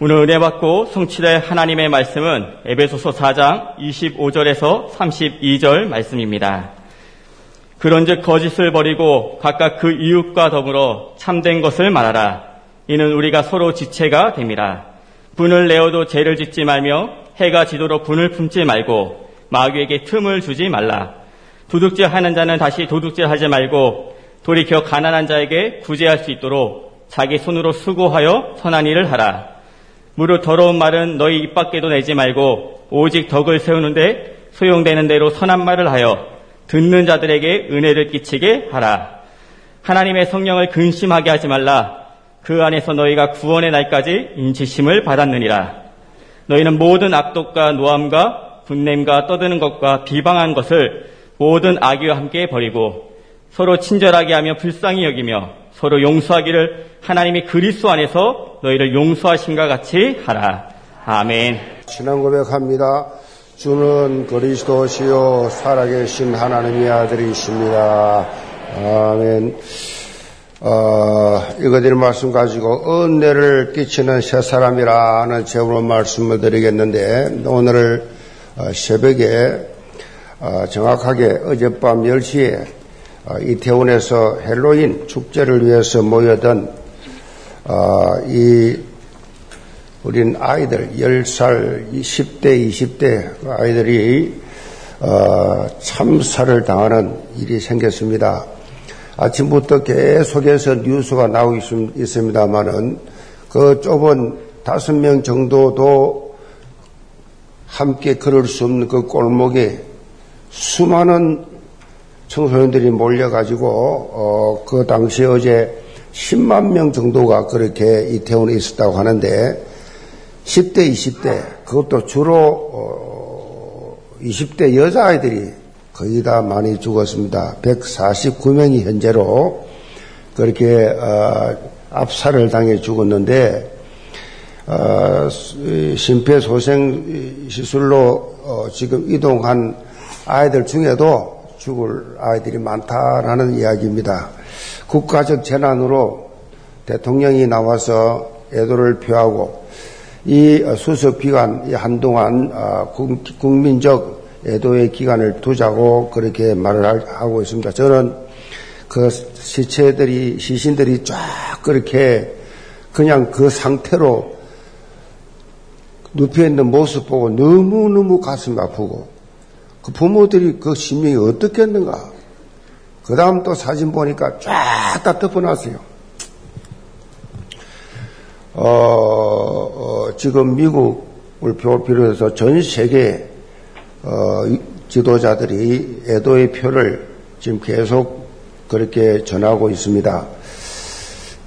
오늘 은혜 받고 성취될 하나님의 말씀은 에베소서 4장 25절에서 32절 말씀입니다. 그런즉 거짓을 버리고 각각 그 이웃과 더불어 참된 것을 말하라. 이는 우리가 서로 지체가 됩니다. 분을 내어도 죄를 짓지 말며 해가 지도록 분을 품지 말고 마귀에게 틈을 주지 말라. 도둑질 하는 자는 다시 도둑질 하지 말고 돌이켜 가난한 자에게 구제할 수 있도록 자기 손으로 수고하여 선한 일을 하라. 무릇 더러운 말은 너희 입 밖에도 내지 말고 오직 덕을 세우는데 소용되는 대로 선한 말을 하여 듣는 자들에게 은혜를 끼치게 하라. 하나님의 성령을 근심하게 하지 말라. 그 안에서 너희가 구원의 날까지 인치심을 받았느니라. 너희는 모든 악독과 노함과 분냄과 떠드는 것과 비방한 것을 모든 악의와 함께 버리고 서로 친절하게 하며 불쌍히 여기며 서로 용서하기를 하나님이 그리스도 안에서 너희를 용서하신과 같이 하라. 아멘. 신앙 고백합니다. 주는 그리스도시요 살아계신 하나님의 아들이십니다. 아멘. 어, 이거들 말씀 가지고 은혜를 끼치는 새 사람이라는 제목으로 말씀을 드리겠는데 오늘 어, 새벽에 어, 정확하게 어젯밤 10시에 어, 이태원에서 헬로윈 축제를 위해서 모여든 어, 이 우린 아이들 10살, 10대, 20대 아이들이 어, 참사를 당하는 일이 생겼습니다. 아침부터 계속해서 뉴스가 나오고 있습니다만은 그 좁은 다섯 명 정도도 함께 걸을 수 없는 그 골목에 수많은 청소년들이 몰려가지고 어, 그 당시 어제 10만 명 정도가 그렇게 이태원에 있었다고 하는데 10대, 20대 그것도 주로 어, 20대 여자아이들이 거의 다 많이 죽었습니다. 149명이 현재로 그렇게 어, 압살을 당해 죽었는데 어, 심폐소생 시술로 어, 지금 이동한 아이들 중에도 죽을 아이들이 많다라는 이야기입니다. 국가적 재난으로 대통령이 나와서 애도를 표하고 이 수습 기간 한동안 어, 국민적 애도의 기간을 두자고 그렇게 말을 하고 있습니다. 저는 그 시체들이 시신들이 쫙 그렇게 그냥 그 상태로 눕혀 있는 모습 보고 너무 너무 가슴 아프고 그 부모들이 그 심령이 어떻겠는가? 그 다음 또 사진 보니까 쫙 다 덮어놨어요. 어, 어, 지금 미국을 비롯 해서 전 세계 어, 지도자들이 애도의 표를 지금 계속 그렇게 전하고 있습니다.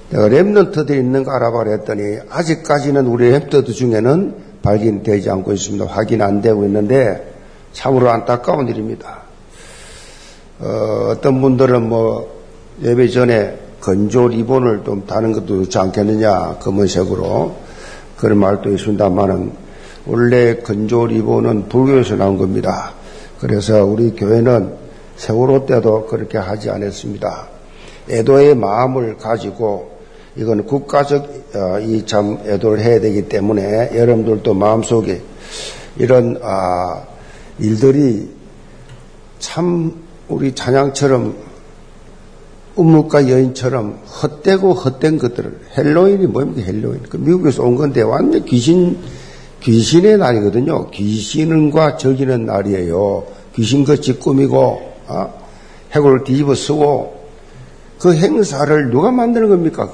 내가 remnant들이 있는가 알아봐라 했더니 아직까지는 우리 remnant 중에는 발견되지 않고 있습니다. 확인 안 되고 있는데 참으로 안타까운 일입니다. 어, 떤 분들은 뭐 예배 전에 근조 리본을 좀 다는 것도 좋지 않겠느냐 검은색으로 그런 말도 있습니다만은 원래 근조 리본은 불교에서 나온 겁니다. 그래서 우리 교회는 세월호 때도 그렇게 하지 않았습니다. 애도의 마음을 가지고 이건 국가적 어, 이참 애도를 해야 되기 때문에 여러분들도 마음속에 이런 아, 일들이 참 우리 찬양처럼 우물가의 여인처럼 헛되고 헛된 것들을 헬로윈이 뭡니까 헬로윈. 그 미국에서 온 건데 완전 귀신 귀신의 날이거든요. 귀신과 적이는 날이에요. 귀신같이 꾸미고 어? 해골을 뒤집어 쓰고 그 행사를 누가 만드는 겁니까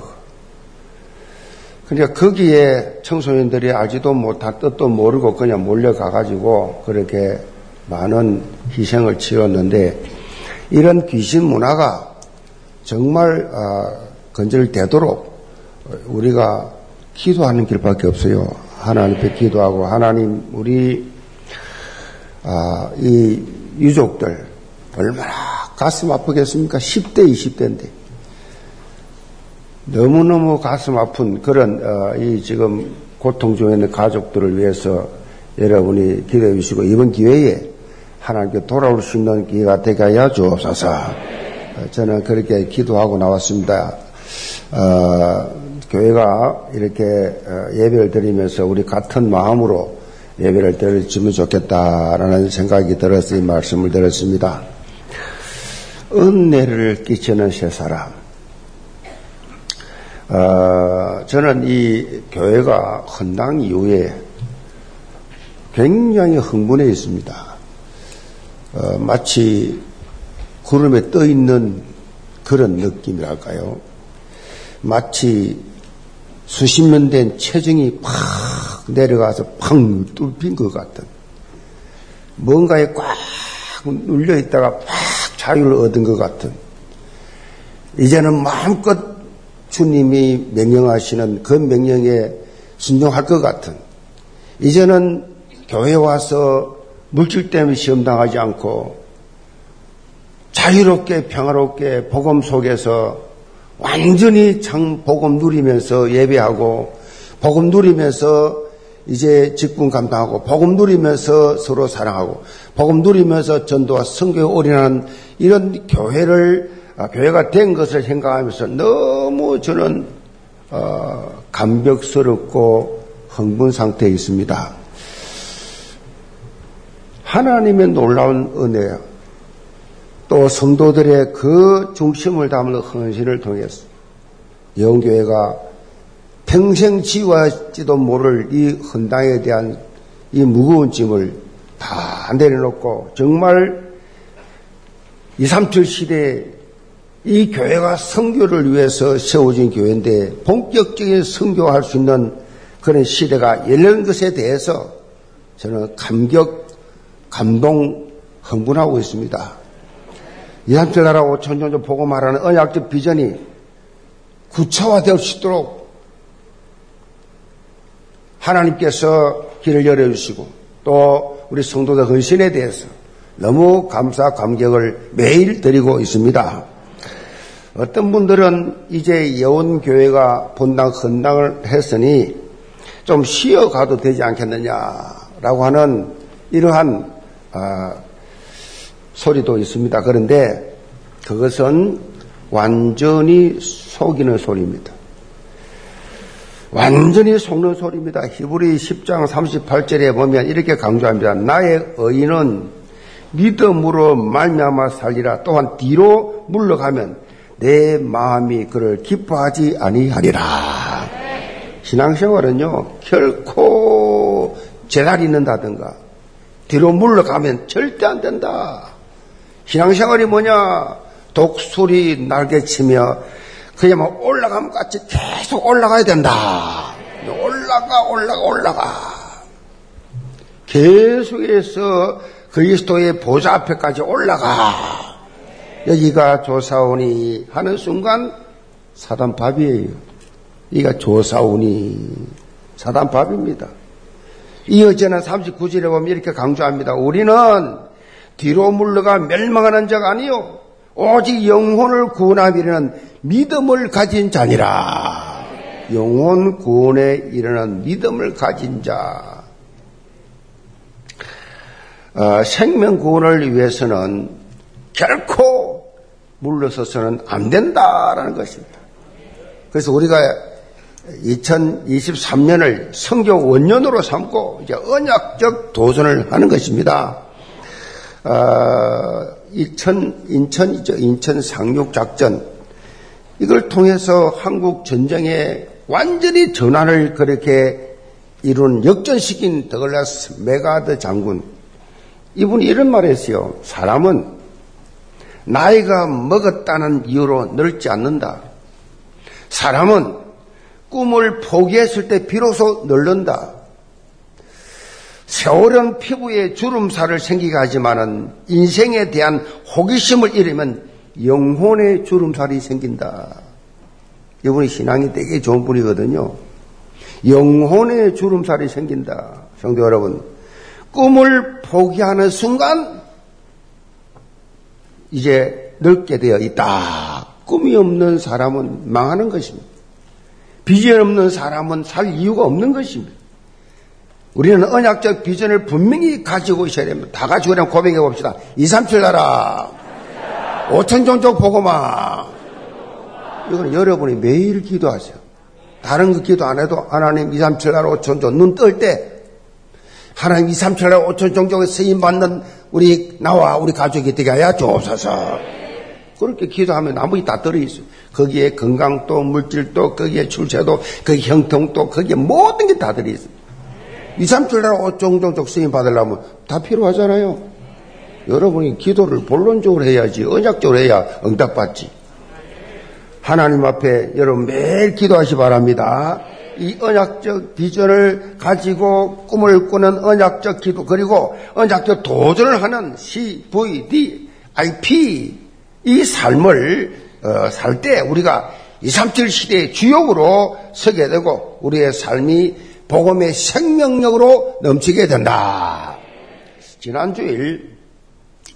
그러니까 거기에 청소년들이 알지도 못한 뜻도 모르고 그냥 몰려가가지고 그렇게 많은 희생을 치렀는데 이런 귀신 문화가 정말 아, 건절되도록 우리가 기도하는 길밖에 없어요. 하나님 앞에 기도하고 하나님 우리 아, 이 유족들 얼마나 가슴 아프겠습니까? 10대, 20대인데 너무너무 가슴 아픈 그런 어, 이 지금 고통 중에 있는 가족들을 위해서 여러분이 기도해 주시고 이번 기회에 하나님께 돌아올 수 있는 기회가 되게 하여 주옵소서. 저는 그렇게 기도하고 나왔습니다. 어, 교회가 이렇게 어, 예배를 드리면서 우리 같은 마음으로 예배를 드렸으면 좋겠다라는 생각이 들어서 이 말씀을 드렸습니다. 은혜를 끼치는 세 사람. 어, 저는 이 교회가 헌당 이후에 굉장히 흥분해 있습니다. 어, 마치 구름에 떠 있는 그런 느낌이랄까요. 마치 수십 년 된 체중이 팍 내려가서 팡 뚫힌 것 같은 뭔가에 꽉 눌려 있다가 팍 자유를 얻은 것 같은 이제는 마음껏 주님이 명령하시는 그 명령에 순종할 것 같은. 이제는 교회 와서 물질 때문에 시험 당하지 않고 자유롭게 평화롭게 복음 속에서 완전히 장 복음 누리면서 예배하고 복음 누리면서 이제 직분 감당하고 복음 누리면서 서로 사랑하고 복음 누리면서 전도와 성교에 올인하는 이런 교회를 아, 교회가 된 것을 생각하면서 너무 저는 어, 감격스럽고 흥분 상태에 있습니다. 하나님의 놀라운 은혜, 또 성도들의 그 중심을 담는 헌신을 통해서 영교회가 평생 지워지도 모를 이 헌당에 대한 이 무거운 짐을 다 내려놓고 정말 237 시대에 이 교회가 성교를 위해서 세워진 교회인데 본격적인 성교할 수 있는 그런 시대가 열린 것에 대해서 저는 감격, 감동, 흥분하고 있습니다. 237 나라 5천 종족 보고 말하는 언약적 비전이 구체화될 수 있도록 하나님께서 길을 열어주시고 또 우리 성도들 헌신에 대해서 너무 감사 감격을 매일 드리고 있습니다. 어떤 분들은 이제 예원교회가 본당 헌당을 했으니 좀 쉬어가도 되지 않겠느냐라고 하는 이러한 아, 소리도 있습니다. 그런데 그것은 완전히 속이는 소리입니다. 완전히 속는 소리입니다. 히브리 10장 38절에 보면 이렇게 강조합니다. 나의 의인은 믿음으로 말미암아 살리라. 또한 뒤로 물러가면 내 마음이 그를 기뻐하지 아니하리라. 신앙생활은요 결코 제다리 있는다든가 뒤로 물러가면 절대 안 된다. 신앙생활이 뭐냐? 독수리 날개치며 그야말로 뭐 올라가면 같이 계속 올라가야 된다. 올라가, 올라가, 올라가. 계속해서 그리스도의 보좌 앞에까지 올라가. 여기가 조사오니 하는 순간 사단 밥이에요. 이가 조사오니 사단 밥입니다. 이어지는 39절에 보면 이렇게 강조합니다. 우리는 뒤로 물러가 멸망하는 자가 아니요 오직 영혼을 구원하기는 믿음을 가진 자니라. 영혼 구원에 이르는 믿음을 가진 자. 어, 생명 구원을 위해서는 결코 물러서서는 안 된다라는 것입니다. 그래서 우리가 2023년을 성경 원년으로 삼고 이제 언약적 도전을 하는 것입니다. 어, 인천, 인천이죠. 인천 상륙 작전. 이걸 통해서 한국 전쟁에 완전히 전환을 그렇게 이룬 역전시킨 더글라스 맥아더 장군. 이분이 이런 말을 했어요. 사람은 나이가 먹었다는 이유로 늙지 않는다. 사람은 꿈을 포기했을 때 비로소 늙는다. 세월은 피부에 주름살을 생기게 하지만은 인생에 대한 호기심을 잃으면 영혼의 주름살이 생긴다. 이분이 신앙이 되게 좋은 분이거든요. 영혼의 주름살이 생긴다. 성도 여러분, 꿈을 포기하는 순간 이제 늙게 되어 있다. 꿈이 없는 사람은 망하는 것입니다. 비전 없는 사람은 살 이유가 없는 것입니다. 우리는 언약적 비전을 분명히 가지고 있어야 됩니다. 다 같이 그냥 고백해 봅시다. 2, 3, 7 나라. 5천 종족 보고마. 이건 여러분이 매일 기도하세요. 다른 거 기도 안 해도 하나님 2, 3, 7, 8, 5천 종, 눈 뜰 때 하나님 2, 3, 7, 8, 5천 종족에 쓰임 받는 우리, 나와 우리 가족이 되게 하여 주옵소서. 그렇게 기도하면 나머지 다 들어있어요. 거기에 건강도, 물질도, 거기에 출세도, 거기 형통도, 거기에 모든 게 다 들어있어요. 2, 3, 7, 8, 5천 종족 쓰임 받으려면 다 필요하잖아요. 여러분이 기도를 본론적으로 해야지, 언약적으로 해야 응답받지. 하나님 앞에 여러분 매일 기도하시 바랍니다. 이 언약적 비전을 가지고 꿈을 꾸는 언약적 기도 그리고 언약적 도전을 하는 CVD, IP 이 삶을 어, 살 때 우리가 237 시대의 주역으로 서게 되고 우리의 삶이 복음의 생명력으로 넘치게 된다. 지난주일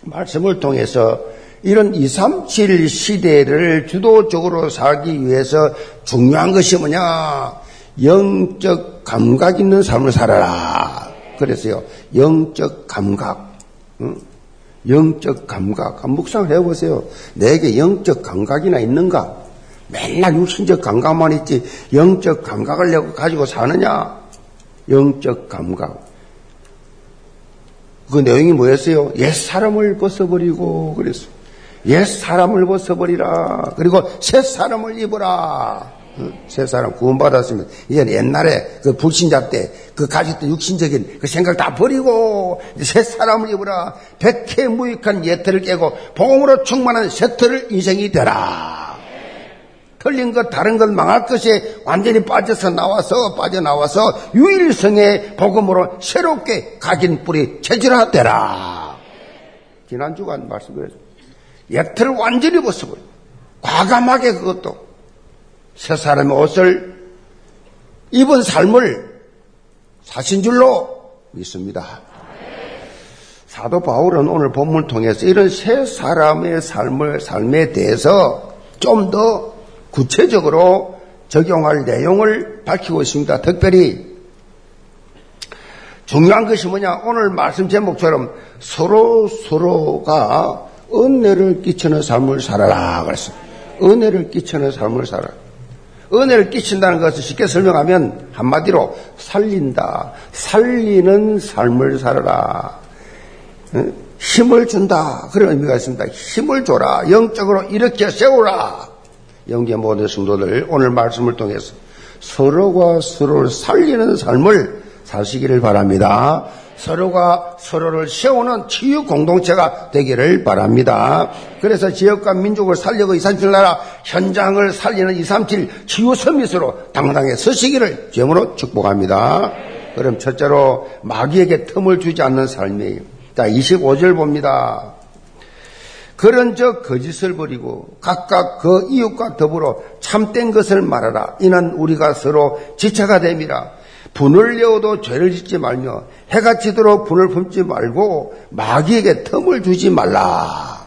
말씀을 통해서 이런 237 시대를 주도적으로 살기 위해서 중요한 것이 뭐냐? 영적 감각 있는 삶을 살아라. 그랬어요. 영적 감각. 응? 영적 감각. 묵상을 해보세요. 내게 영적 감각이나 있는가? 맨날 육신적 감각만 있지 영적 감각을 가지고 사느냐? 영적 감각. 그 내용이 뭐였어요? 옛 사람을 벗어버리고 그랬어요. 옛 사람을 벗어버리라. 그리고 새 사람을 입어라. 새 사람 구원받았으면 이제 옛날에 그 불신자 때 그 가졌던 육신적인 그 생각 다 버리고 새 사람을 입어라. 백해 무익한 예틀을 깨고 복음으로 충만한 새틀을 인생이 되라. 틀린 것 다른 것 망할 것에 완전히 빠져서 나와서 빠져나와서 유일성의 복음으로 새롭게 각인 뿌리 체질화되라. 지난 주간 말씀드렸죠. 예틀을 완전히 벗어버려. 과감하게 그것도 새 사람의 옷을 입은 삶을 사신 줄로 믿습니다. 사도 바울은 오늘 본문을 통해서 이런 새 사람의 삶을, 삶에 대해서 좀 더 구체적으로 적용할 내용을 밝히고 있습니다. 특별히 중요한 것이 뭐냐? 오늘 말씀 제목처럼 서로 서로가 은혜를 끼치는 삶을 살아라. 그랬어. 은혜를 끼치는 삶을 살아라. 은혜를 끼친다는 것을 쉽게 설명하면 한마디로 살린다. 살리는 삶을 살아라. 힘을 준다. 그런 의미가 있습니다. 힘을 줘라. 영적으로 이렇게 세우라. 영계 모든 성도들 오늘 말씀을 통해서 서로가 서로를 살리는 삶을 사시기를 바랍니다. 서로가 서로를 세우는 치유 공동체가 되기를 바랍니다. 그래서 지역과 민족을 살려고 237 나라 현장을 살리는 237 치유 서밋으로 당당히 서시기를 죄으로 축복합니다. 그럼 첫째로 마귀에게 틈을 주지 않는 삶이에요. 자, 25절 봅니다. 그런 저 거짓을 버리고 각각 그 이웃과 더불어 참된 것을 말하라. 이는 우리가 서로 지체가 됨이라. 분을 내어도 죄를 짓지 말며 해가 지도록 분을 품지 말고 마귀에게 틈을 주지 말라.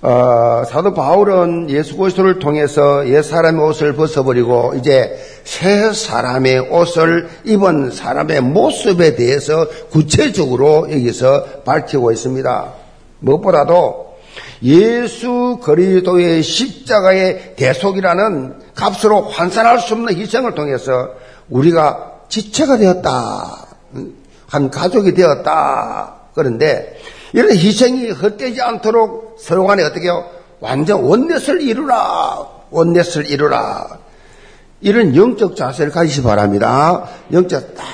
어, 사도 바울은 예수 그리스도를 통해서 옛 사람의 옷을 벗어버리고 이제 새 사람의 옷을 입은 사람의 모습에 대해서 구체적으로 여기서 밝히고 있습니다. 무엇보다도 예수 그리스도의 십자가의 대속이라는 값으로 환산할 수 없는 희생을 통해서 우리가 지체가 되었다. 한 가족이 되었다. 그런데 이런 희생이 헛되지 않도록 서로 간에 어떻게 요 완전 원넷을 이루라. 원넷을 이루라. 이런 영적 자세를 가지시 바랍니다. 영적 딱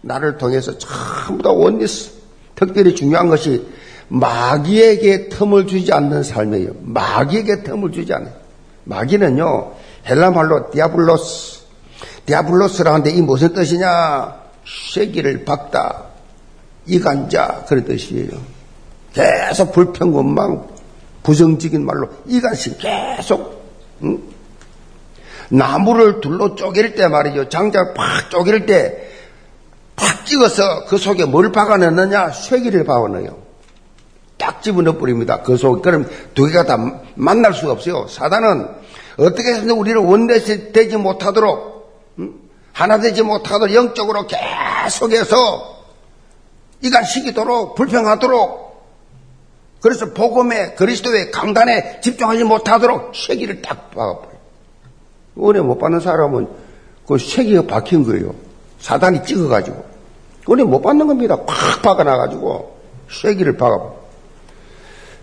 나를 통해서 전부 다 원넷. 특별히 중요한 것이 마귀에게 틈을 주지 않는 삶이에요. 마귀에게 틈을 주지 않아요. 마귀는요, 헬라 말로 디아블로스, 디아블로스라는데 이 무슨 뜻이냐? 쇠기를 박다, 이간자 그런 뜻이에요. 계속 불평원망, 부정적인 말로 이간씩 계속 응? 나무를 둘로 쪼갤 때 말이죠. 장작을 팍 쪼갤 때 팍 찍어서 그 속에 뭘 박아넣느냐? 쇠기를 박아넣어요. 딱 집어넣어 버립니다. 그 속에. 그럼 두 개가 다 만날 수가 없어요. 사단은 어떻게 해서 우리를 원대시 되지 못하도록 하나 되지 못하도록 영적으로 계속해서 이간시키도록 불평하도록 그래서 복음의 그리스도의 강단에 집중하지 못하도록 쇠기를 딱 박아버려요. 은혜 못 받는 사람은 그 쇠기가 박힌 거예요. 사단이 찍어가지고. 은혜 못 받는 겁니다. 팍 박아놔가지고 쇠기를 박아.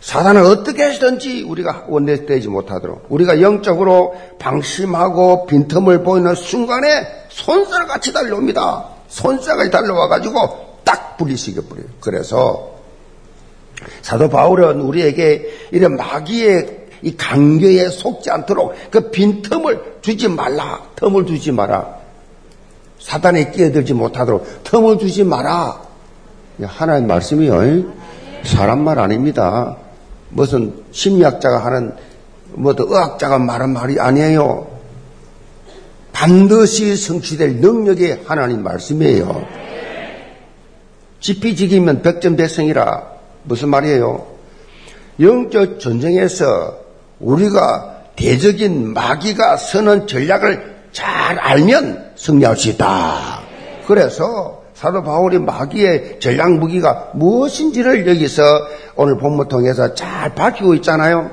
사단은 어떻게 해서든지 우리가 원내되지 못하도록 우리가 영적으로 방심하고 빈틈을 보이는 순간에 손살같이 달려옵니다. 손살같이 달려와가지고 딱 분리시켜 버려요. 그래서 사도 바울은 우리에게 이런 마귀의 이 강교에 속지 않도록 그 빈틈을 주지 말라. 틈을 주지 마라. 사단에 끼어들지 못하도록 틈을 주지 마라. 하나님 말씀이요. 사람 말 아닙니다. 무슨 심리학자가 하는 뭐또 의학자가 말한 말이 아니에요. 반드시 성취될 능력의 하나님 말씀이에요. 지피지기면 백전백승이라 무슨 말이에요? 영적 전쟁에서 우리가 대적인 마귀가 서는 전략을 잘 알면 승리할 수 있다. 그래서 사도 바울이 마귀의 전략 무기가 무엇인지를 여기서 오늘 본문 통해서 잘 밝히고 있잖아요.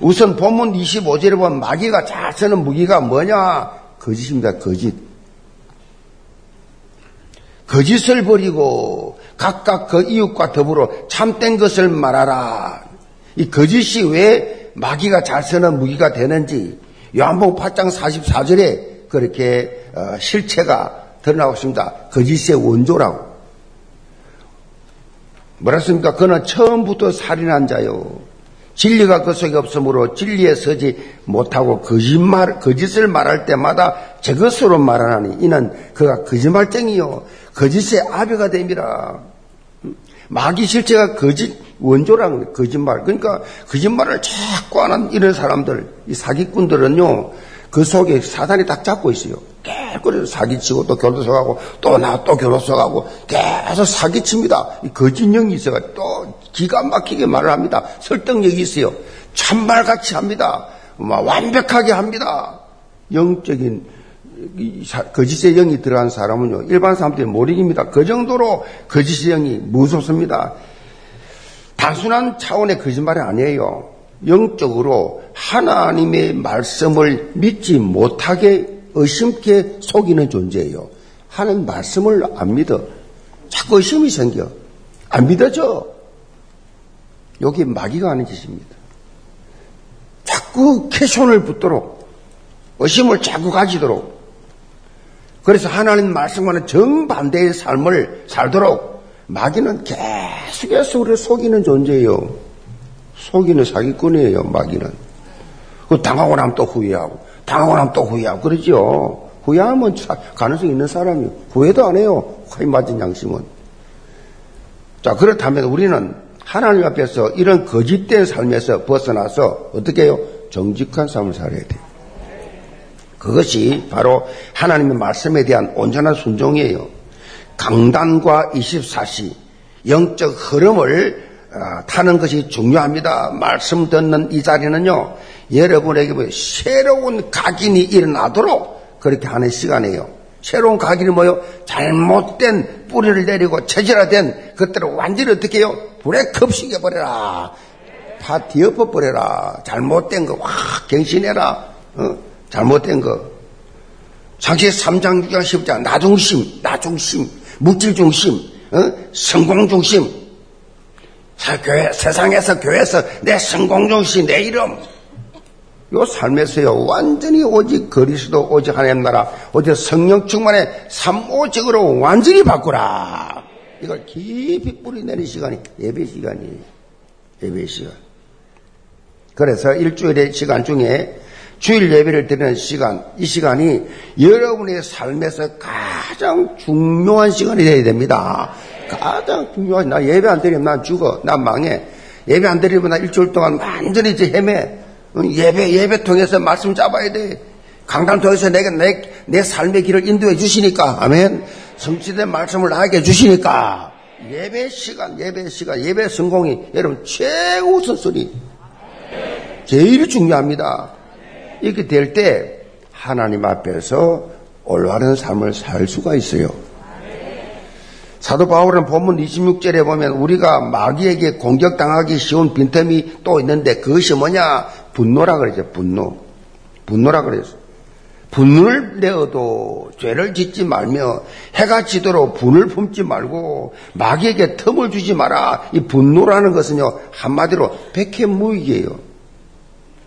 우선 본문 25절에 보면 마귀가 잘 쓰는 무기가 뭐냐? 거짓입니다. 거짓. 거짓을 버리고 각각 그 이웃과 더불어 참된 것을 말하라. 이 거짓이 왜 마귀가 잘 쓰는 무기가 되는지 요한복음 8장 44절에 그렇게 어, 실체가 드러나고 있습니다. 거짓의 원조라고. 뭐랬습니까? 그는 처음부터 살인한 자요. 진리가 그 속에 없으므로 진리에 서지 못하고 거짓말, 거짓을 말할 때마다 제 것으로 말하나니 이는 그가 거짓말쟁이요. 거짓의 아비가 됩니다. 마귀 실체가 거짓, 원조랑 거짓말. 그러니까 거짓말을 자꾸 하는 이런 사람들, 이 사기꾼들은요, 그 속에 사단이 딱 잡고 있어요. 계속 사기치고 또 교도소 가고 또 나또 교도소 가고 계속 사기칩니다. 이 거짓령이 있어가 또 기가 막히게 말을 합니다. 설득력이 있어요. 참말같이 합니다. 완벽하게 합니다. 영적인 거짓의 영이 들어간 사람은요, 일반 사람들이 못 이깁니다. 그 정도로 거짓의 영이 무섭습니다. 단순한 차원의 거짓말이 아니에요. 영적으로 하나님의 말씀을 믿지 못하게 의심케 속이는 존재예요. 하나님 말씀을 안 믿어. 자꾸 의심이 생겨. 안 믿어져. 여기 마귀가 하는 짓입니다. 자꾸 캐션을 붙도록 의심을 자꾸 가지도록 그래서 하나님 말씀과는 정반대의 삶을 살도록 마귀는 계속해서 우리를 속이는 존재예요. 속이는 사기꾼이에요, 마귀는. 그 당하고 나면 또 후회하고, 당하고 나면 또 후회하고, 그러죠. 후회하면 가능성이 있는 사람이 후회도 안 해요. 화이 맞은 양심은. 자, 그렇다면 우리는 하나님 앞에서 이런 거짓된 삶에서 벗어나서 어떻게 해요? 정직한 삶을 살아야 돼요. 그것이 바로 하나님의 말씀에 대한 온전한 순종이에요. 강단과 24시, 영적 흐름을 어, 타는 것이 중요합니다. 말씀 듣는 이 자리는요, 여러분에게 뭐 새로운 각인이 일어나도록 그렇게 하는 시간이에요. 새로운 각인이 뭐요? 잘못된 뿌리를 내리고 체질화된 것들을 완전히 어떻게 해요? 불에 급식해버려라. 다 뒤엎어버려라. 잘못된 거 확 갱신해라. 어? 잘못된 거. 상시 3장 6장 10장 나중심, 나중심, 물질중심, 어? 성공중심, 교회, 세상에서 교회에서 내 성공중심, 내 이름. 요 삶에서요, 완전히 오직 그리스도, 오직 하나님 나라, 오직 성령 충만의 삼오직으로 완전히 바꾸라. 이걸 깊이 뿌리내는 시간이 예배 시간이에요. 예배 시간. 그래서 일주일의 시간 중에 주일 예배를 드리는 시간, 이 시간이 여러분의 삶에서 가장 중요한 시간이 되어야 됩니다. 가장 중요한, 나 예배 안 드리면 난 죽어. 난 망해. 예배 안 드리면 나 일주일 동안 완전히 이제 헤매. 예배, 예배 통해서 말씀 잡아야 돼. 강단 통해서 내가 내, 내 삶의 길을 인도해 주시니까. 아멘. 성취된 말씀을 나에게 주시니까. 예배 시간, 예배 시간, 예배 성공이 여러분 최우 선 순위. 제일 중요합니다. 이렇게 될 때 하나님 앞에서 올바른 삶을 살 수가 있어요. 사도 바울은 본문 26절에 보면 우리가 마귀에게 공격당하기 쉬운 빈틈이 또 있는데 그것이 뭐냐? 분노라 그러죠. 분노. 분노라 그랬어요. 분을 내어도 죄를 짓지 말며 해가 지도록 분을 품지 말고 마귀에게 틈을 주지 마라. 이 분노라는 것은요 한마디로 백해무익이에요.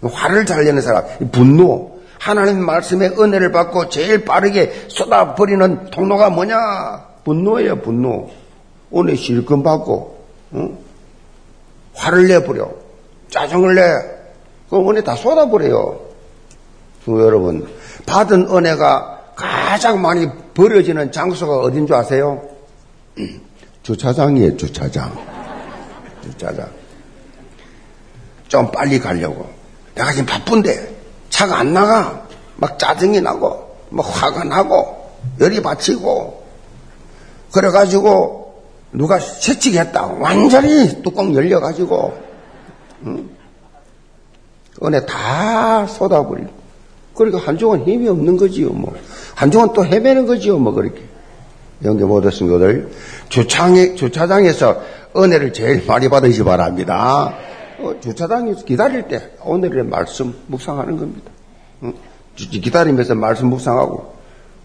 화를 잘 내는 사람, 분노. 하나님 말씀의 은혜를 받고 제일 빠르게 쏟아버리는 통로가 뭐냐? 분노예요, 분노. 오늘 실컷 받고, 응? 화를 내버려. 짜증을 내. 그럼 은혜 다 쏟아버려요. 여러분, 받은 은혜가 가장 많이 버려지는 장소가 어딘 줄 아세요? 주차장이에요, 주차장. 주차장. 좀 빨리 가려고. 내가 지금 바쁜데 차가 안 나가. 막 짜증이 나고, 막 화가 나고, 열이 받치고. 그래가지고 누가 채찍했다. 완전히 뚜껑 열려가지고, 응? 은혜 다 쏟아버리고. 그러니까 한쪽은 힘이 없는 거지요, 뭐. 한쪽은 또 헤매는 거지요, 뭐, 그렇게. 영계 모든 친구들, 주차장에, 주차장에서 은혜를 제일 많이 받으시 바랍니다. 어, 주차장에서 기다릴 때 오늘의 말씀 묵상하는 겁니다. 응? 기다리면서 말씀 묵상하고.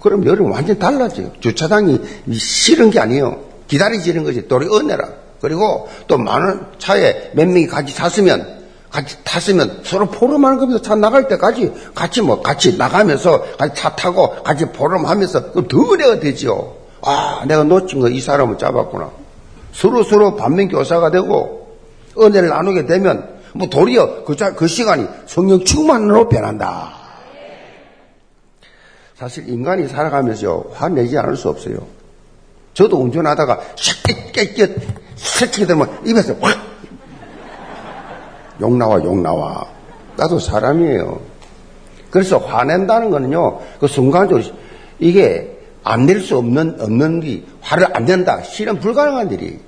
그럼 여러분 완전 달라져요. 주차장이 싫은 게 아니에요. 기다리지는 거지. 또 은혜라. 그리고 또 많은 차에 몇 명이 같이 탔으면 같이 탔으면 서로 포럼하는 겁니다. 차 나갈 때까지 같이 뭐 같이 나가면서 같이 차 타고 같이 포럼하면서 더 은혜가 되지요. 아, 내가 놓친 거 이 사람을 잡았구나. 서로 서로 반면 교사가 되고 은혜를 나누게 되면 뭐 도리어 그, 자, 그 시간이 성령 충만으로 변한다. 사실 인간이 살아가면서 화내지 않을 수 없어요. 저도 운전하다가 샥깨깨깨 새치게 되면 입에서 확 욕 나와, 욕 나와. 나도 사람이에요. 그래서 화낸다는 거는요, 그 순간적으로 이게 안 낼 수 없는, 없는 게 화를 안 낸다. 실은 불가능한 일이.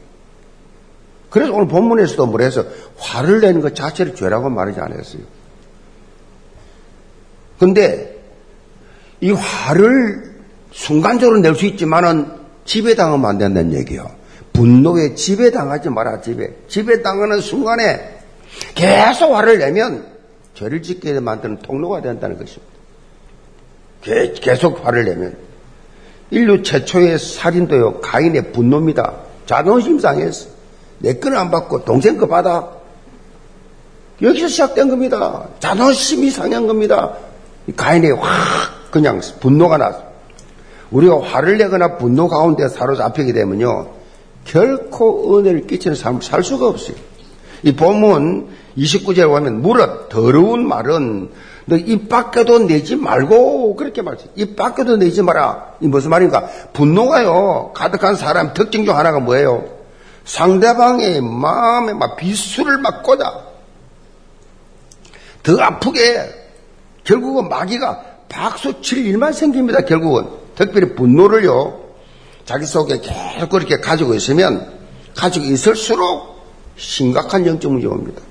그래서 오늘 본문에서도 뭐래서 화를 내는 것 자체를 죄라고 말하지 않았어요. 근데 이 화를 순간적으로 낼 수 있지만은 지배당하면 안 된다는 얘기예요. 분노에 지배당하지 마라, 지배. 지배당하는 순간에 계속 화를 내면 죄를 짓게 만드는 통로가 된다는 것입니다. 계속 화를 내면 인류 최초의 살인도요 가인의 분노입니다. 자존심 상해서 내 거는 안 받고 동생 거 받아. 여기서 시작된 겁니다. 자존심이 상한 겁니다. 가인의 확 그냥 분노가 나서 우리가 화를 내거나 분노 가운데 사로잡히게 되면요 결코 은혜를 끼치는 삶을 살 수가 없어요. 이 본문 29절에 보면 물어 더러운 말은 너 입 밖에도 내지 말고 그렇게 말했어요. 입 밖에도 내지 마라. 이 무슨 말인가? 분노가요. 가득한 사람 특징 중 하나가 뭐예요? 상대방의 마음에 막 비수를 막 꽂아. 더 아프게 결국은 마귀가 박수 칠 일만 생깁니다. 결국은 특별히 분노를요. 자기 속에 계속 그렇게 가지고 있으면 가지고 있을수록 심각한 영적 문제가 옵니다.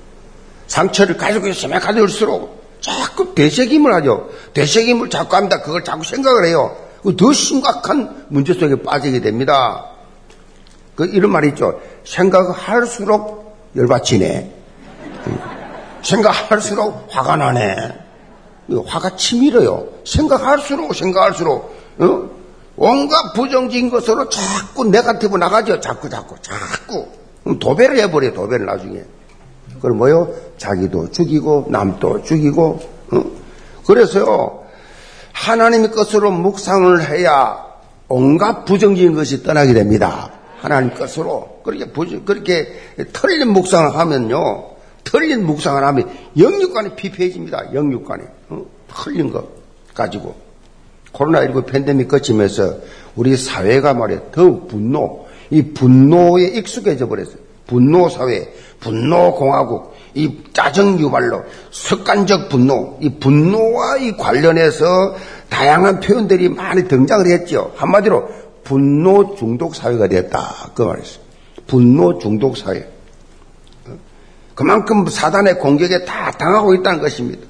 상처를 가지고 있으면 가져올수록 자꾸 되새김을 하죠. 되새김을 자꾸 합니다. 그걸 자꾸 생각을 해요. 더 심각한 문제 속에 빠지게 됩니다. 그 이런 말이 있죠. 생각할수록 열받치네. 생각할수록 화가 나네. 화가 치밀어요. 생각할수록 생각할수록 어? 온갖 부정적인 것으로 자꾸 네가티브 나가죠. 자꾸 자꾸 자꾸 도배를 해버려요. 도배를 나중에. 그럼 뭐요? 자기도 죽이고 남도 죽이고 어? 그래서요 하나님의 것으로 묵상을 해야 온갖 부정적인 것이 떠나게 됩니다. 하나님 것으로 그렇게 부정, 그렇게 틀린 묵상을 하면요 틀린 묵상을 하면 영육간에 피폐해집니다. 영육간에 어? 틀린 것 가지고 코로나19 팬데믹 거치면서 우리 사회가 말이에요 더 분노 이 분노에 익숙해져 버렸어요. 분노 사회, 분노 공화국, 이 짜증 유발로 습관적 분노, 이 분노와 이 관련해서 다양한 표현들이 많이 등장을 했죠. 한마디로 분노 중독 사회가 됐다. 그 말이었어요. 분노 중독 사회. 그만큼 사단의 공격에 다 당하고 있다는 것입니다.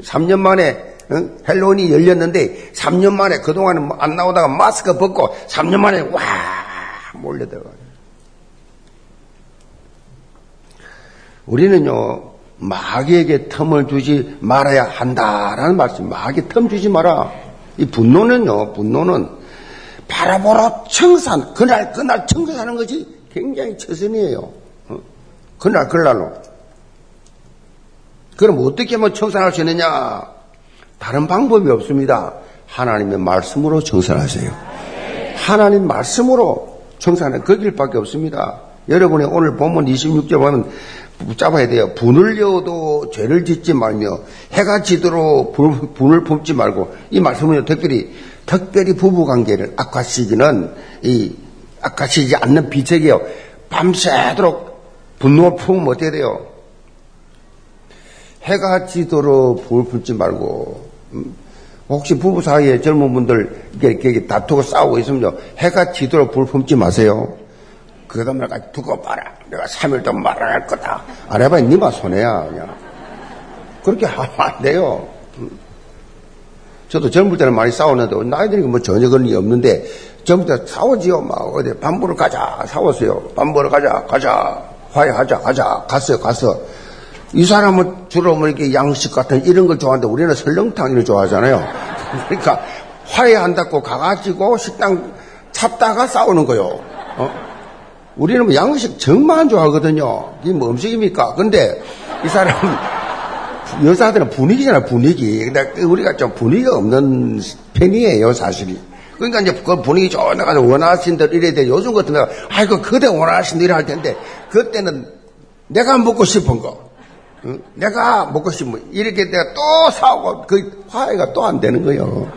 3년 만에 헬로윈이 열렸는데 3년 만에 그동안은 안 나오다가 마스크 벗고 3년 만에 와 몰려들어가요. 우리는요, 마귀에게 틈을 주지 말아야 한다라는 말씀. 마귀 틈 주지 마라. 이 분노는요, 분노는 바라보러 청산, 그날, 그날 청산하는 것이 굉장히 최선이에요. 어? 그날, 그날로. 그럼 어떻게 하면 청산할 수 있느냐? 다른 방법이 없습니다. 하나님의 말씀으로 청산하세요. 하나님 말씀으로 청산하는 그 길밖에 없습니다. 여러분이 오늘 본문 26절 보면 붙잡아야 돼요. 분을 여도 죄를 짓지 말며 해가 지도록 분을 품지 말고 이 말씀은 특별히 특별히 부부 관계를 악화시키는 이 악화시키지 않는 비책이에요. 밤새도록 분노를 품으면 어떻게 돼요? 해가 지도록 불을 품지 말고 음? 혹시 부부 사이에 젊은 분들 이렇게 다투고 싸우고 있으면 해가 지도록 불 품지 마세요. 그러다 내가 두고 봐라. 내가 3일 동안 말할 거다. 안 해봐. 니마 손해야. 그냥. 그렇게 하면 안 돼요. 음. 저도 젊을 때는 많이 싸웠는데 나이 들이 뭐 전혀 그런 일이 없는데 젊을 때 싸우지요. 막 어디 밥 먹으러 가자. 싸웠어요. 밥 먹으러 가자. 가자. 화해하자. 가자. 갔어요. 갔어. 이 사람은 주로 뭐 이렇게 양식 같은 이런 걸 좋아하는데 우리는 설렁탕을 좋아하잖아요. 그러니까 화해한다고 가가지고 식당 찾다가 싸우는 거요. 어? 우리는 뭐 양식 정말 좋아하거든요. 이게 뭐 음식입니까? 근데 이 사람은 여자들은 분위기잖아, 분위기. 근데 우리가 좀 분위기가 없는 편이에요, 사실이. 그러니까 이제 그 분위기 가서 원하신 대로 이래야 돼. 요즘 같은 거, 아이고, 그대 원하신 대로 할 텐데, 그때는 내가 먹고 싶은 거, 응? 내가 먹고 싶은 거, 이렇게 내가 또 사오고, 그 화해가 또 안 되는 거예요.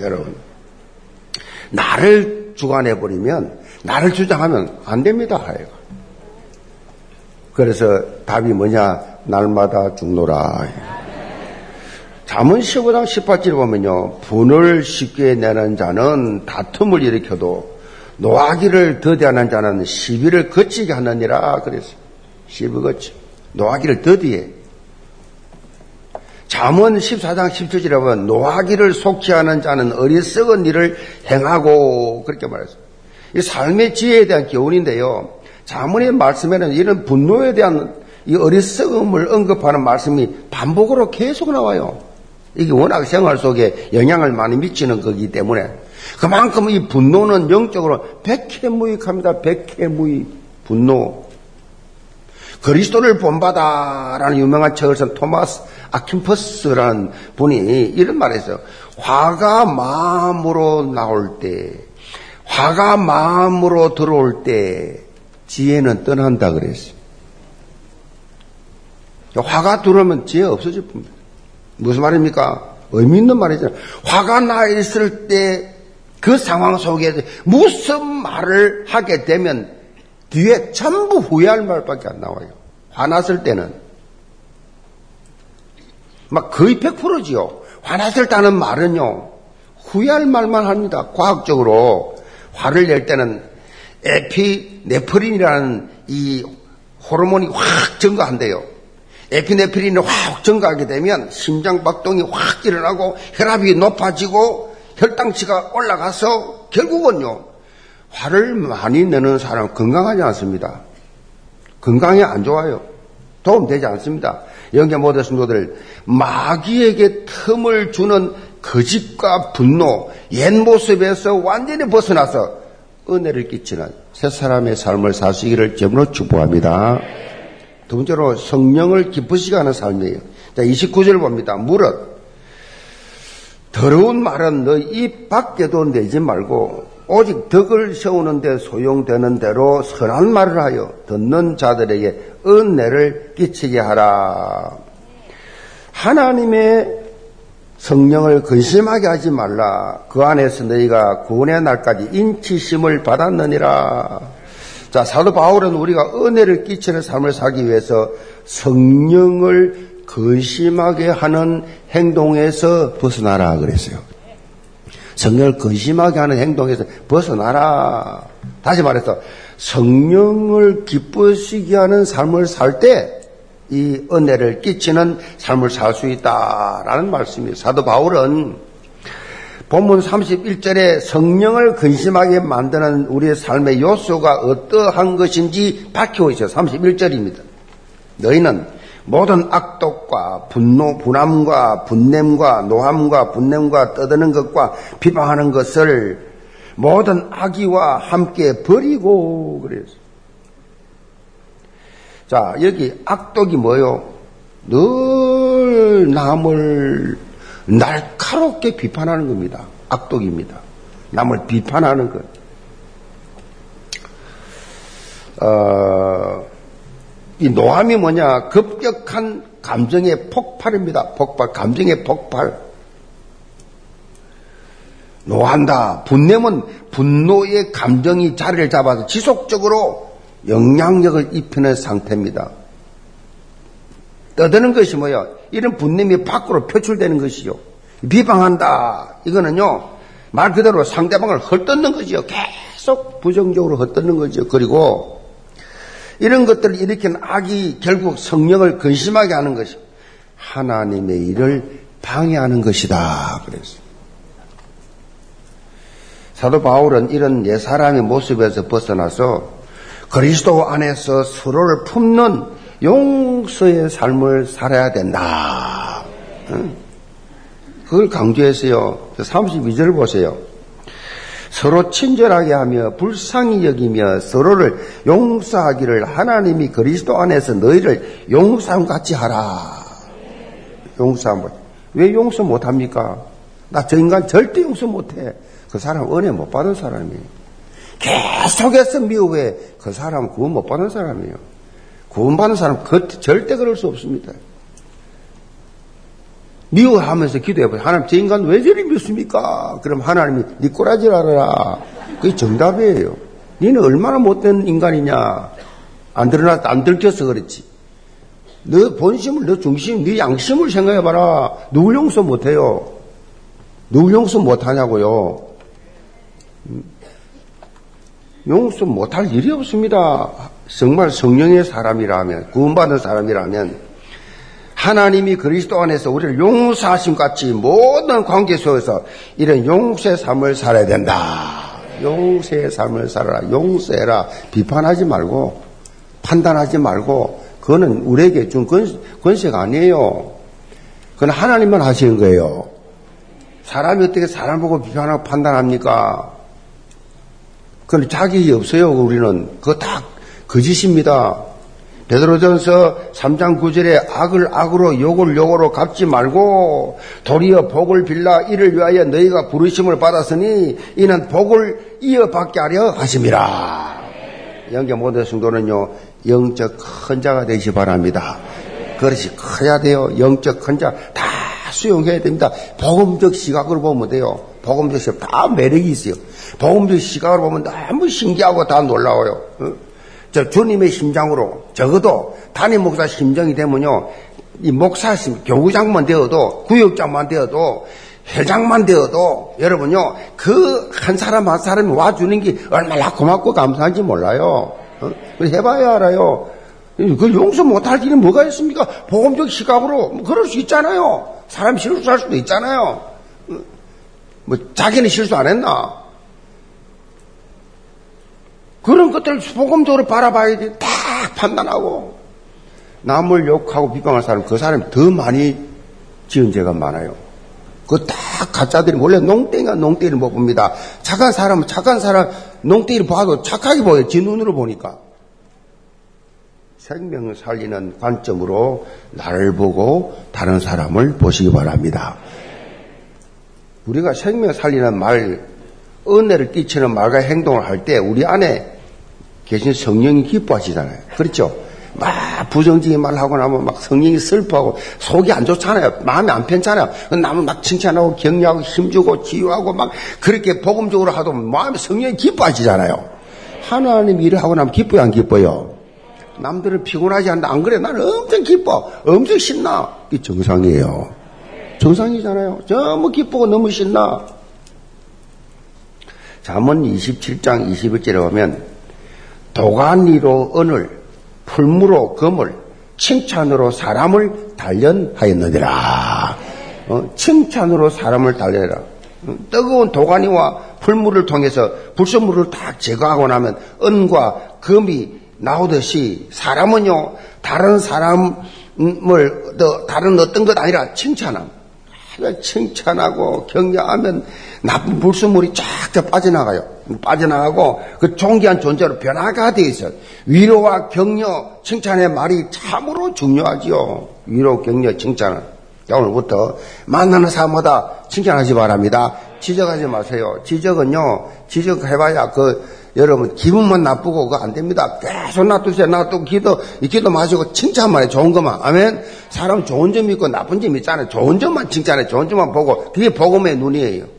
여러분. 나를 주관해버리면, 나를 주장하면 안 됩니다, 화해가. 그래서 답이 뭐냐? 날마다 죽노라. 잠언 15장 18절 보면요. 분을 쉽게 내는 자는 다툼을 일으켜도 노하기를 더디하는 자는 시비를 거치게 하느니라 그랬어요. 시비 거치. 노하기를 더디해. 잠언 14장 17절에 보면 노하기를 속지 않은 자는 어리석은 일을 행하고 그렇게 말했어요. 이 삶의 지혜에 대한 교훈인데요. 자문의 말씀에는 이런 분노에 대한 이 어리석음을 언급하는 말씀이 반복으로 계속 나와요. 이게 워낙 생활 속에 영향을 많이 미치는 거기 때문에 그만큼 이 분노는 영적으로 백해무익합니다. 백해무익 분노. 그리스도를 본받아라는 유명한 책을 쓴 토마스 아킨퍼스라는 분이 이런 말을 했어요. 화가 마음으로 나올 때, 화가 마음으로 들어올 때 지혜는 떠난다 그랬어요. 화가 들어오면 지혜 없어질 뿐입니다. 무슨 말입니까? 의미 있는 말이잖아요. 화가 나 있을 때 그 상황 속에서 무슨 말을 하게 되면 뒤에 전부 후회할 말밖에 안 나와요. 화났을 때는. 막 거의 100%지요. 화났을 때는 말은요, 후회할 말만 합니다. 과학적으로. 화를 낼 때는 에피네프린이라는 이 호르몬이 확 증가한대요. 에피네프린이 확 증가하게 되면 심장 박동이 확 일어나고 혈압이 높아지고 혈당치가 올라가서 결국은요 화를 많이 내는 사람 건강하지 않습니다. 건강에 안 좋아요. 도움되지 않습니다. 영계 모든 성도들 마귀에게 틈을 주는 거짓과 분노, 옛 모습에서 완전히 벗어나서 은혜를 끼치는 새 사람의 삶을 사시기를 점으로 축복합니다. 두 번째로 성령을 기쁘시게 하는 삶이에요. 자, 29절 봅니다. 무릇 더러운 말은 너 입 밖에도 내지 말고 오직 덕을 세우는데 소용되는 대로 선한 말을 하여 듣는 자들에게 은혜를 끼치게 하라. 하나님의 성령을 근심하게 하지 말라. 그 안에서 너희가 구원의 날까지 인치심을 받았느니라. 자, 사도 바울은 우리가 은혜를 끼치는 삶을 살기 위해서 성령을 근심하게 하는 행동에서 벗어나라 그랬어요. 성령을 근심하게 하는 행동에서 벗어나라. 다시 말해서 성령을 기쁘시게 하는 삶을 살 때 이 은혜를 끼치는 삶을 살 수 있다라는 말씀이에요. 사도 바울은 본문 31절에 성령을 근심하게 만드는 우리의 삶의 요소가 어떠한 것인지 밝히고 있어요. 31절입니다. 너희는 모든 악독과 분노, 분함과 분냄과 노함과 분냄과 떠드는 것과 비방하는 것을 모든 악의와 함께 버리고 그랬어. 자, 여기 악독이 뭐요? 늘 남을 날카롭게 비판하는 겁니다. 악독입니다. 남을 비판하는 것. 어, 이 노함이 뭐냐? 급격한 감정의 폭발입니다. 폭발, 감정의 폭발. 노한다. 분냄은 분노의 감정이 자리를 잡아서 지속적으로 영향력을 입히는 상태입니다. 떠드는 것이 뭐야? 이런 분냄이 밖으로 표출되는 것이요. 비방한다. 이거는요, 말 그대로 상대방을 헐뜯는 거지요. 계속 부정적으로 헐뜯는 거죠. 그리고 이런 것들을 일으킨 악이 결국 성령을 근심하게 하는 것이 하나님의 일을 방해하는 것이다. 그랬어요. 사도 바울은 이런 옛 사람의 모습에서 벗어나서 그리스도 안에서 서로를 품는 용서의 삶을 살아야 된다. 그걸 강조했어요. 32절 보세요. 서로 친절하게 하며 불쌍히 여기며 서로를 용서하기를 하나님이 그리스도 안에서 너희를 용서함 같이 하라. 용서함. 왜 용서 못합니까? 나 저 인간 절대 용서 못해. 그 사람 은혜 못 받은 사람이에요. 계속해서 미워해. 그 사람은 구원 못 받은 사람이에요. 구원받은 사람 그, 절대 그럴 수 없습니다. 미워하면서 기도해봐요. 하나님, 저 인간 왜 저리 밉습니까? 그럼 하나님이 니 꼬라지 알아라. 그게 정답이에요. 니는 얼마나 못된 인간이냐. 안 드러났다, 안 들켰어 그렇지. 너 본심을, 너 중심, 네 양심을 생각해봐라. 누굴 용서 못해요? 누굴 용서 못하냐고요? 음? 용서 못할 일이 없습니다. 정말 성령의 사람이라면, 구원받은 사람이라면, 하나님이 그리스도 안에서 우리를 용서하심 같이 모든 관계 속에서 이런 용서의 삶을 살아야 된다. 용서의 삶을 살아라. 용서해라. 비판하지 말고, 판단하지 말고, 그거는 우리에게 준 권, 권세가 아니에요. 그건 하나님만 하시는 거예요. 사람이 어떻게 사람 보고 비판하고 판단합니까? 그건 자격이 없어요, 우리는. 그거 다 거짓입니다. 베드로전서 3장 9절에 악을 악으로 욕을 욕으로 갚지 말고 도리어 복을 빌라 이를 위하여 너희가 부르심을 받았으니 이는 복을 이어받게 하려 하심이라. 영계 모든 성도는요 영적 큰 자가 되시 바랍니다. 그릇이 커야 돼요. 영적 큰 자 다 수용해야 됩니다. 복음적 시각으로 보면 돼요. 복음적 시각 다 매력이 있어요. 복음적 시각으로 보면 너무 신기하고 다 놀라워요. 저 주님의 심장으로 적어도 담임 목사 심정이 되면요 이 목사 심 교구장만 되어도 구역장만 되어도 회장만 되어도 여러분요 그 한 사람 한 사람이 와주는 게 얼마나 고맙고 감사한지 몰라요. 어? 해봐야 알아요. 그 용서 못할 일이 뭐가 있습니까? 보험적 시각으로 뭐 그럴 수 있잖아요. 사람 실수할 수도 있잖아요. 어? 뭐 자기는 실수 안 했나? 그런 것들을 복음적으로 바라봐야지. 다 판단하고 남을 욕하고 비방할 사람 그 사람이 더 많이 지은 죄가 많아요. 그다 가짜들이 원래 농땡이가 농땡이를 못 봅니다. 착한 사람은 착한 사람 농땡이를 봐도 착하게 보여요. 지 눈으로 보니까. 생명을 살리는 관점으로 나를 보고 다른 사람을 보시기 바랍니다. 우리가 생명 살리는 말, 은혜를 끼치는 말과 행동을 할 때 우리 안에 계신 성령이 기뻐하시잖아요. 그렇죠? 막 부정적인 말 하고 나면 막 성령이 슬퍼하고 속이 안 좋잖아요. 마음이 안 편찮아요. 나면 막 칭찬하고 격려하고 힘주고 치유하고 막 그렇게 복음적으로 하도 마음이 성령이 기뻐하시잖아요. 하나님 일을 하고 나면 기뻐요, 안 기뻐요? 남들은 피곤하지 않는다. 안 그래? 나는 엄청 기뻐. 엄청 신나. 이 정상이에요. 정상이잖아요. 너무 기쁘고 너무 신나. 잠언 27장 21절에 보면 도가니로 은을 풀무로 금을 칭찬으로 사람을 단련하였느니라. 어, 칭찬으로 사람을 단련해라. 어, 뜨거운 도가니와 풀물을 통해서 불순물을 다 제거하고 나면 은과 금이 나오듯이 사람은요 다른 사람 또 다른 어떤 것 아니라 칭찬함. 칭찬하고 격려하면 나쁜 불순물이 쫙 빠져나가요. 빠져나가고 그 존귀한 존재로 변화가 되어 있어요. 위로와 격려, 칭찬의 말이 참으로 중요하지요. 위로, 격려, 칭찬은. 오늘부터 만나는 사람마다 칭찬하시 바랍니다. 지적하지 마세요. 지적은요, 지적해봐야 그 여러분 기분만 나쁘고 그거 안 됩니다. 계속 놔두세요. 놔두고 기도 기도 마시고 칭찬만 해. 좋은 것만. 아멘. 사람 좋은 점 있고 나쁜 점 있잖아요. 좋은 점만 칭찬해. 좋은 점만 보고 그게 복음의 눈이에요.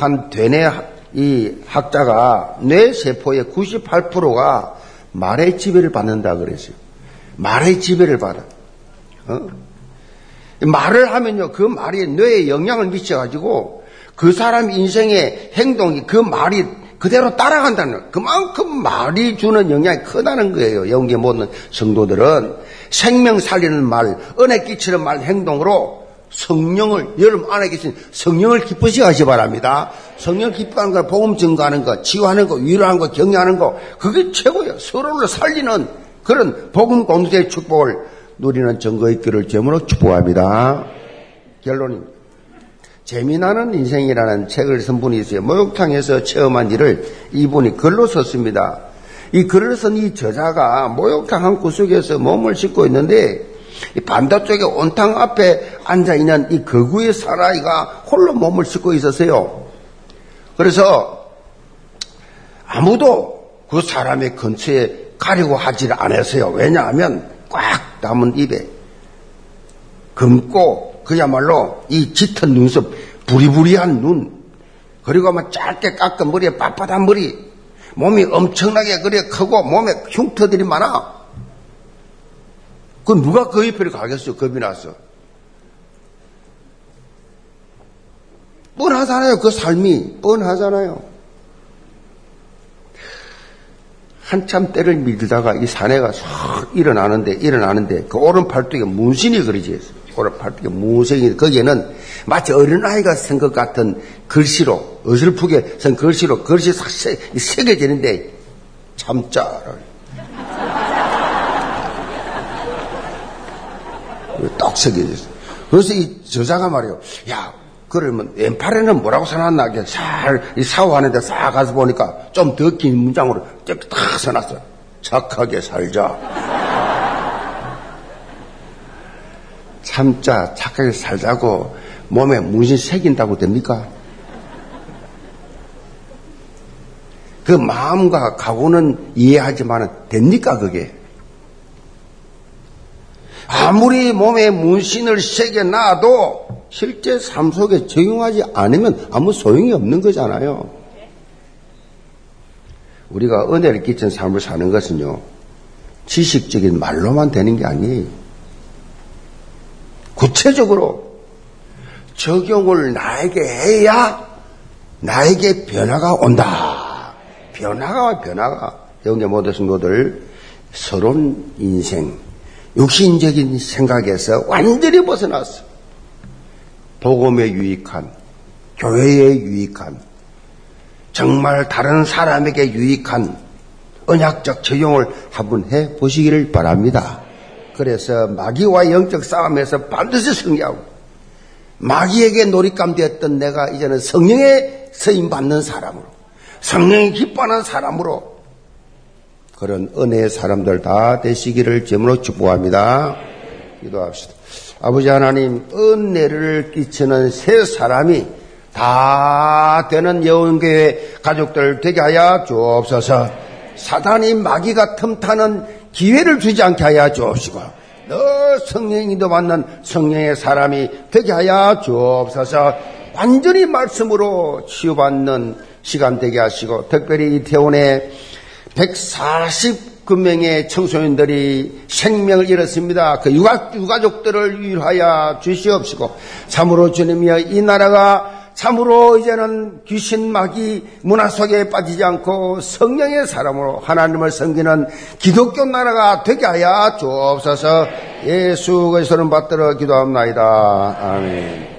한 되뇌 이 학자가 뇌 세포의 98%가 말의 지배를 받는다 그랬어요. 말의 지배를 받아. 어? 말을 하면요, 그 말이 뇌에 영향을 미쳐가지고 그 사람 인생의 행동이 그 말이 그대로 따라간다는 그만큼 말이 주는 영향이 크다는 거예요. 영계 모든 성도들은 생명 살리는 말, 은혜 끼치는 말 행동으로 성령을 여러분 안에 계신 성령을 기쁘시 하시 바랍니다. 성령 기뻐하는 거, 복음 증거하는 거, 치유하는 거, 위로하는 거, 격려하는 거 그게 최고예요. 서로를 살리는 그런 복음 공동체의 축복을 누리는 증거의 길을 제물로 축복합니다. 결론입니다. 재미나는 인생이라는 책을 쓴 분이 있어요. 목욕탕에서 체험한 일을 이분이 글로 썼습니다. 이 글을 쓴 이 저자가 목욕탕 한 구석에서 몸을 씻고 있는데 반대쪽에 온탕 앞에 앉아 있는 이 거구의 사나이가 홀로 몸을 씻고 있었어요. 그래서 아무도 그 사람의 근처에 가려고 하지를 않았어요. 왜냐하면 꽉 담은 입에 금고 그야말로 이 짙은 눈썹, 부리부리한 눈, 그리고 막 짧게 깎은 머리에 빳빳한 머리, 몸이 엄청나게 그래 크고 몸에 흉터들이 많아. 그 누가 그 옆에 가겠어? 겁이 나서. 뻔하잖아요. 그 삶이 뻔하잖아요. 한참 때를 밀다가 이 사내가 싹 일어나는데 일어나는데 그 오른 팔뚝에 문신이 그려져 있어요. 오른 팔뚝에 무생이 거기에는 마치 어린아이가 쓴 것 같은 글씨로 어설프게 쓴 글씨로 글씨 싹 새, 새겨지는데 참자를 딱 새겨졌어. 그래서 이 저자가 말이요. 야, 그러면 왼팔에는 뭐라고 써놨나? 잘, 이 샤워하는데 싹 가서 보니까 좀 더 긴 문장으로 딱 써놨어. 착하게 살자. 참자, 착하게 살자고 몸에 문신 새긴다고 됩니까? 그 마음과 각오는 이해하지만 됩니까, 그게? 아무리 몸에 문신을 새겨놔도 실제 삶 속에 적용하지 않으면 아무 소용이 없는 거잖아요. 우리가 은혜를 끼친 삶을 사는 것은요, 지식적인 말로만 되는 게 아니에요. 구체적으로 적용을 나에게 해야 나에게 변화가 온다. 변화가 변화가 영계 모든 성도들 서론 인생 육신적인 생각에서 완전히 벗어났어. 복음에 유익한 교회에 유익한 정말 다른 사람에게 유익한 언약적 적용을 한번 해 보시기를 바랍니다. 그래서 마귀와 영적 싸움에서 반드시 승리하고 마귀에게 놀잇감 되었던 내가 이제는 성령의 서임 받는 사람으로 성령이 기뻐하는 사람으로 그런 은혜의 사람들 다 되시기를 제물로 축복합니다. 기도합시다. 아버지 하나님 은혜를 끼치는 새 사람이 다 되는 여운교회 가족들 되게 하여 주옵소서. 사단이 마귀가 틈타는 기회를 주지 않게 하여 주옵시고 너 성령이도 받는 성령의 사람이 되게 하여 주옵소서 완전히 말씀으로 치유받는 시간 되게 하시고 특별히 이태원에 149명의 청소년들이 생명을 잃었습니다. 그 유가, 유가족들을 위하여 주시옵시고 참으로 주님이여 이 나라가 참으로 이제는 귀신 마귀 문화 속에 빠지지 않고 성령의 사람으로 하나님을 섬기는 기독교 나라가 되게 하여 주옵소서 예수 그리스도는 받들어 기도합니다. 아멘.